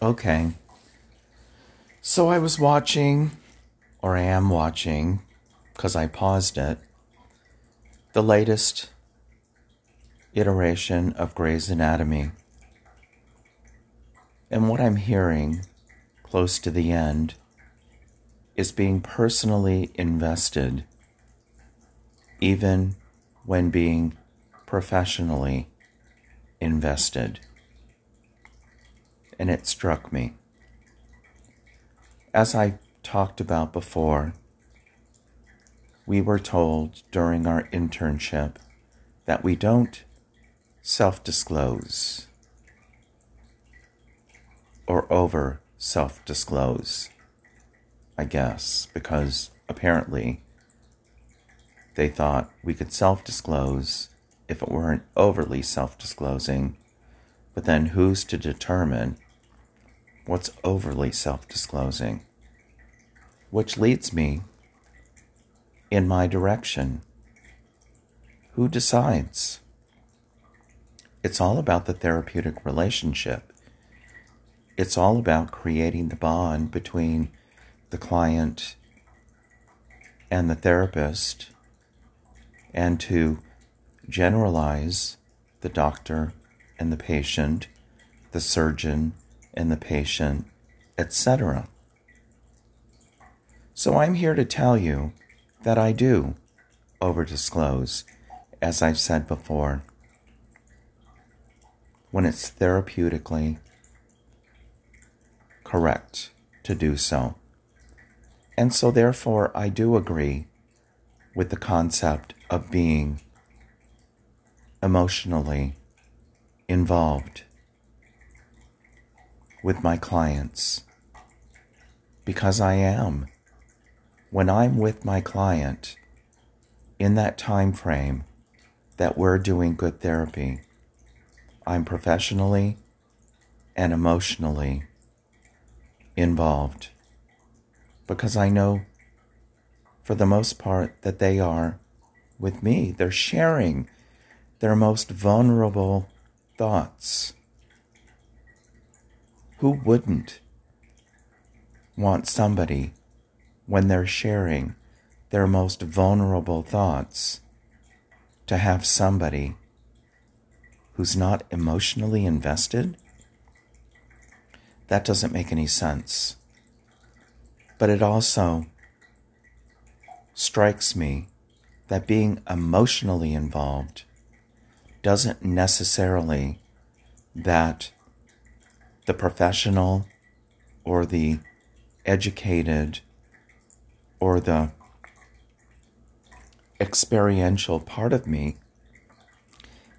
Okay. So I was watching, or I am watching, because I paused it, the latest iteration of Grey's Anatomy. And what I'm hearing close to the end is being personally invested, even when being professionally invested. And it struck me. As I talked about before, we were told during our internship that we don't self disclose or over self disclose, I guess, because apparently they thought we could self disclose if it weren't overly self disclosing. But then who's to determine what's overly self disclosing? Which leads me in my direction. Who decides? It's all about the therapeutic relationship. It's all about creating the bond between the client and the therapist and to generalize the doctor and the patient, the surgeon and the patient, etc. So I'm here to tell you that I do overdisclose, as I've said before, when it's therapeutically correct to do so. And so, therefore, I do agree with the concept of being emotionally involved with my clients because I am. When I'm with my client in that time frame that we're doing good therapy, I'm professionally and emotionally involved because I know for the most part that they are with me. They're sharing their most vulnerable thoughts. Who wouldn't want somebody when they're sharing their most vulnerable thoughts to have somebody who's not emotionally invested? That doesn't make any sense. But it also strikes me that being emotionally involved doesn't necessarily that the professional or the educated or the experiential part of me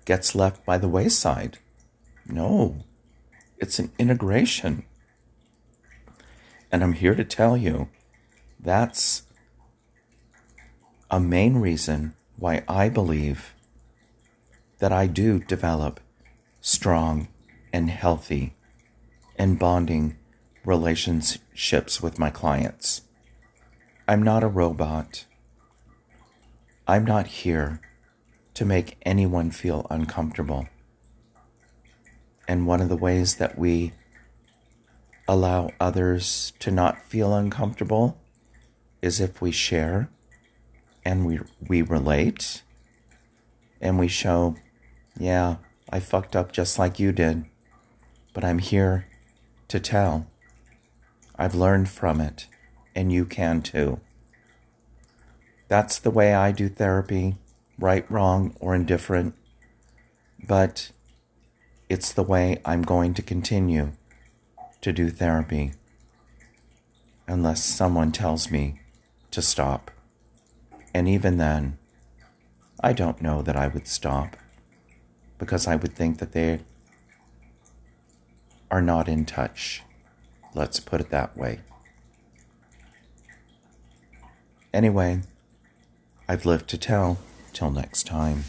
gets left by the wayside. No, it's an integration. And I'm here to tell you that's a main reason why I believe that I do develop strong and healthy and bonding relationships with my clients. I'm not a robot. I'm not here to make anyone feel uncomfortable. And one of the ways that we allow others to not feel uncomfortable is if we share and we, we relate and we show, yeah, I fucked up just like you did, but I'm here to tell. I've learned from it, and you can too. That's the way I do therapy, right, wrong, or indifferent, but it's the way I'm going to continue to do therapy unless someone tells me to stop. And even then, I don't know that I would stop because I would think that they are not in touch. Let's put it that way. Anyway, I've lived to tell. Till next time.